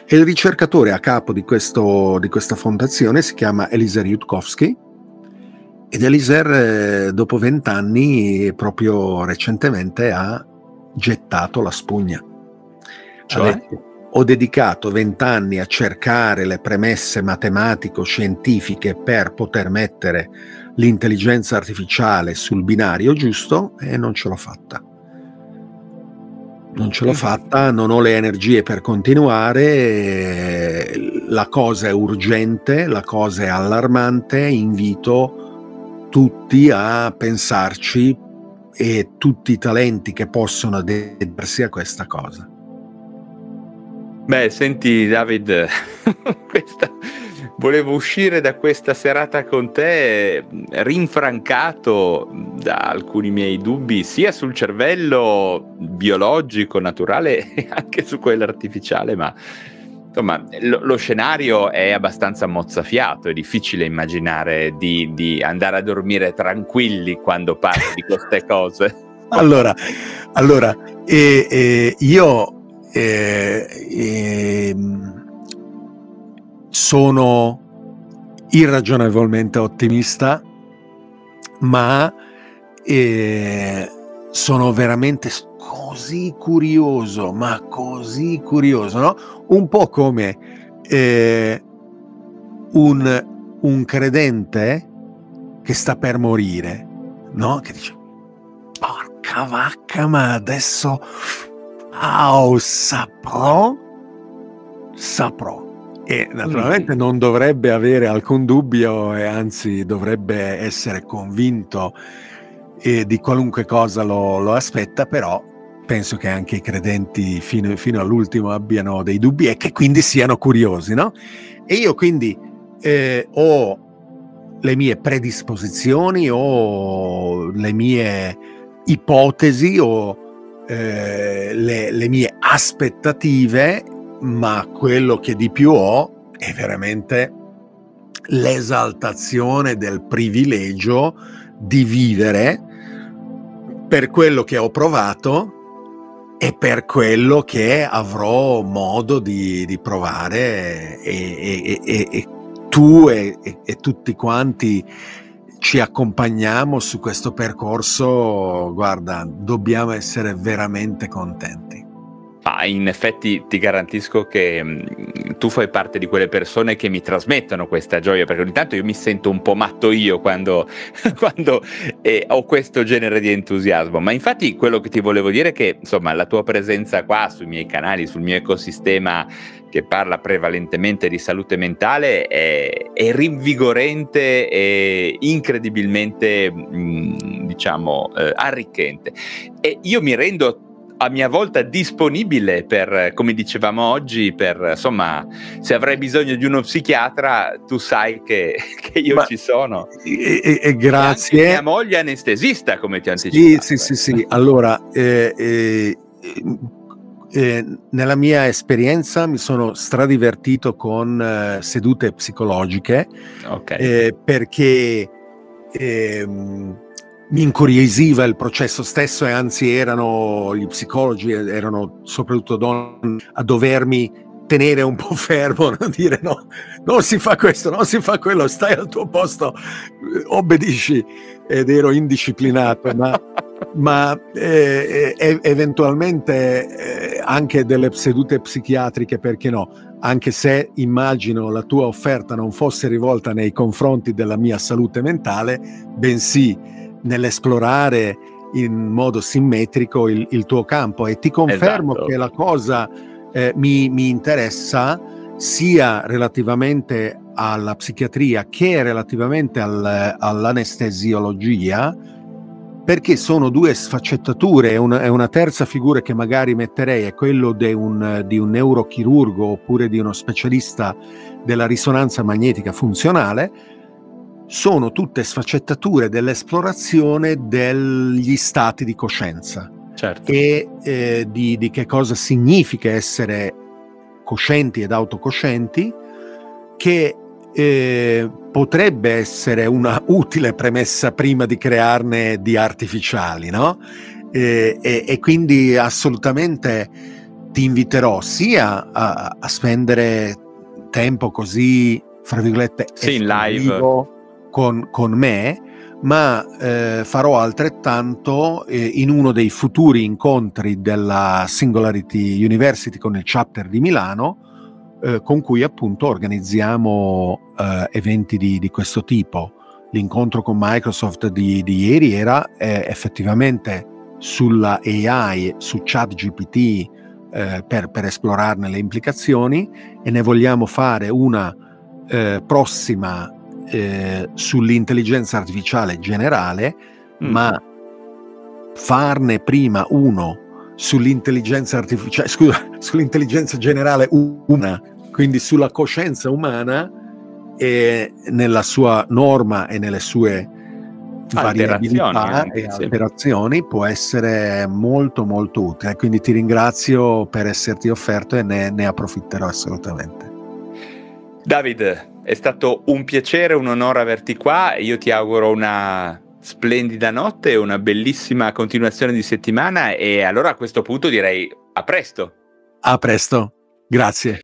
E il ricercatore a capo di, questo, di questa fondazione si chiama Eliezer Yudkowsky ed Eliezer eh, dopo vent'anni, proprio recentemente, ha gettato la spugna. Cioè? Detto, ho dedicato vent'anni a cercare le premesse matematico-scientifiche per poter mettere l'intelligenza artificiale sul binario giusto e non ce l'ho fatta. Non ce l'ho fatta, non ho le energie per continuare, la cosa è urgente, la cosa è allarmante, invito tutti a pensarci e tutti i talenti che possono dedicarsi a questa cosa. Beh, senti David, questa volevo uscire da questa serata con te rinfrancato da alcuni miei dubbi sia sul cervello biologico, naturale e anche su quello artificiale, ma insomma lo, lo scenario è abbastanza mozzafiato, è difficile immaginare di, di andare a dormire tranquilli quando parli di queste cose. Allora, allora eh, eh, io eh, ehm, sono irragionevolmente ottimista, ma eh, sono veramente così curioso, ma così curioso, no? Un po' come eh, un, un credente che sta per morire, no? Che dice, porca vacca, ma adesso, oh, saprò, saprò e naturalmente non dovrebbe avere alcun dubbio e anzi dovrebbe essere convinto eh, di qualunque cosa lo, lo, aspetta, però penso che anche i credenti fino, fino, all'ultimo abbiano dei dubbi e che quindi siano curiosi, no? E io quindi eh, ho le mie predisposizioni, ho le mie ipotesi, ho eh, le, le mie aspettative ma quello che di più ho è veramente l'esaltazione del privilegio di vivere per quello che ho provato e per quello che avrò modo di, di provare e, e, e, e tu e, tutti quanti ci accompagniamo su questo percorso, guarda, dobbiamo essere veramente contenti. Ah, in effetti ti garantisco che mm, tu fai parte di quelle persone che mi trasmettono questa gioia, perché ogni tanto io mi sento un po' matto io quando, quando eh, ho questo genere di entusiasmo. Ma infatti quello che ti volevo dire è che insomma la tua presenza qua sui miei canali, sul mio ecosistema che parla prevalentemente di salute mentale è, è rinvigorente e incredibilmente mh, mm, diciamo eh, arricchente. E io mi rendo a mia volta disponibile per, come dicevamo oggi, per insomma, se avrai bisogno di uno psichiatra, tu sai che, che io Ma- ci sono. E, e- e E grazie. anche mia moglie è anestesista, come ti ho Sì, anticipato. sì, sì, sì. Allora, eh, eh, eh, nella mia esperienza mi sono stradivertito con eh, sedute psicologiche Ok. eh, perché ehm, mi incuriosiva il processo stesso e anzi erano gli psicologi, erano soprattutto donne a dovermi tenere un po' fermo, no? dire no, non si fa questo, non si fa quello, stai al tuo posto, eh, obbedisci ed ero indisciplinato, ma, ma eh, eh, eventualmente eh, anche delle sedute psichiatriche, perché no? Anche se immagino la tua offerta non fosse rivolta nei confronti della mia salute mentale, bensì nell'esplorare in modo simmetrico il, il tuo campo e ti confermo Esatto. che la cosa eh, mi, mi interessa sia relativamente alla psichiatria che relativamente al- all'anestesiologia perché sono due sfaccettature e una, una terza figura che magari metterei è quello un, di un neurochirurgo oppure di uno specialista della risonanza magnetica funzionale sono tutte sfaccettature dell'esplorazione degli stati di coscienza certo. e eh, di, di che cosa significa essere coscienti ed autocoscienti, che eh, potrebbe essere una utile premessa prima di crearne di artificiali, no? Eh, e, e quindi assolutamente ti inviterò sia a, a spendere tempo così, fra virgolette, Sì, in live. Con, con me, ma eh, farò altrettanto eh, in uno dei futuri incontri della Singularity University con il chapter di Milano, eh, con cui appunto organizziamo eh, eventi di, di questo tipo. L'incontro con Microsoft di, di ieri era eh, effettivamente sulla AI, su ChatGPT eh, per, per esplorarne le implicazioni e ne vogliamo fare una prossima eh, sull'intelligenza artificiale generale, Mm. ma farne prima uno sull'intelligenza artificiale, scusa, sull'intelligenza generale una, quindi sulla coscienza umana e nella sua norma e nelle sue variabilità e alterazioni può essere molto molto utile. Quindi ti ringrazio per esserti offerto e ne, ne approfitterò assolutamente. David, è stato un piacere, un onore averti qua. Io ti auguro una splendida notte una bellissima continuazione di settimana. E allora a questo punto direi a presto. A presto, grazie.